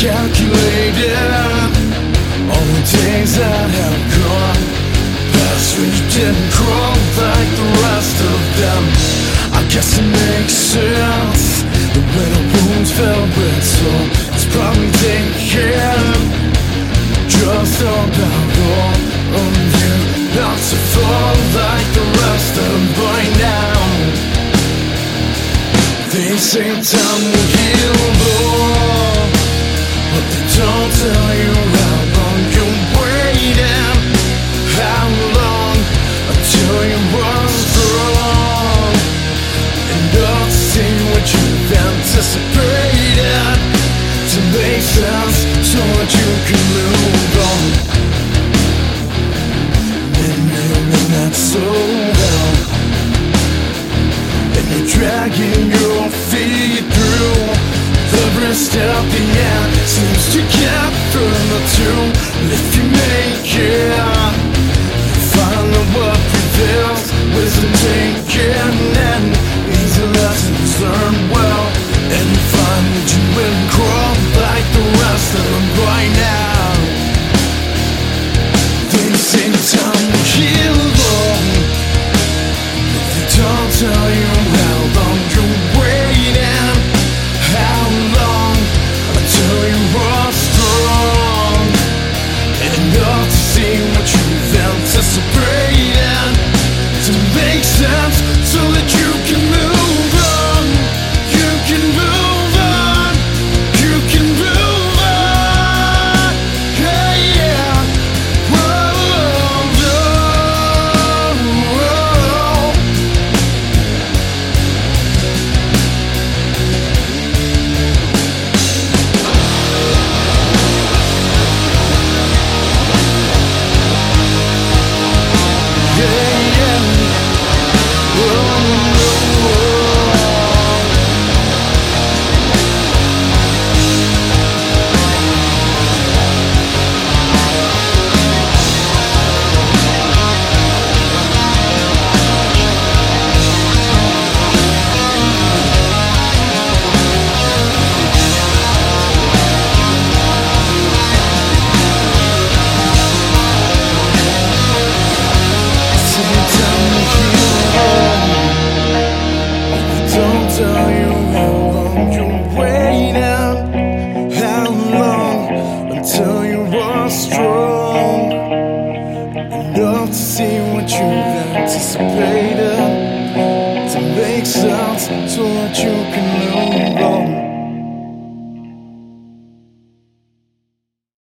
calculated. All the days that have gone past when you didn't crawl like the rest of them. I guess it makes sense. The the wounds felt brittle, it's probably taken just about all of you. Not to fall like the rest of them by now. They say time will heal all, but dragging your feet through every step the end and easy lessons learned well. And you find that you will greater to make sounds so that you can know wrong.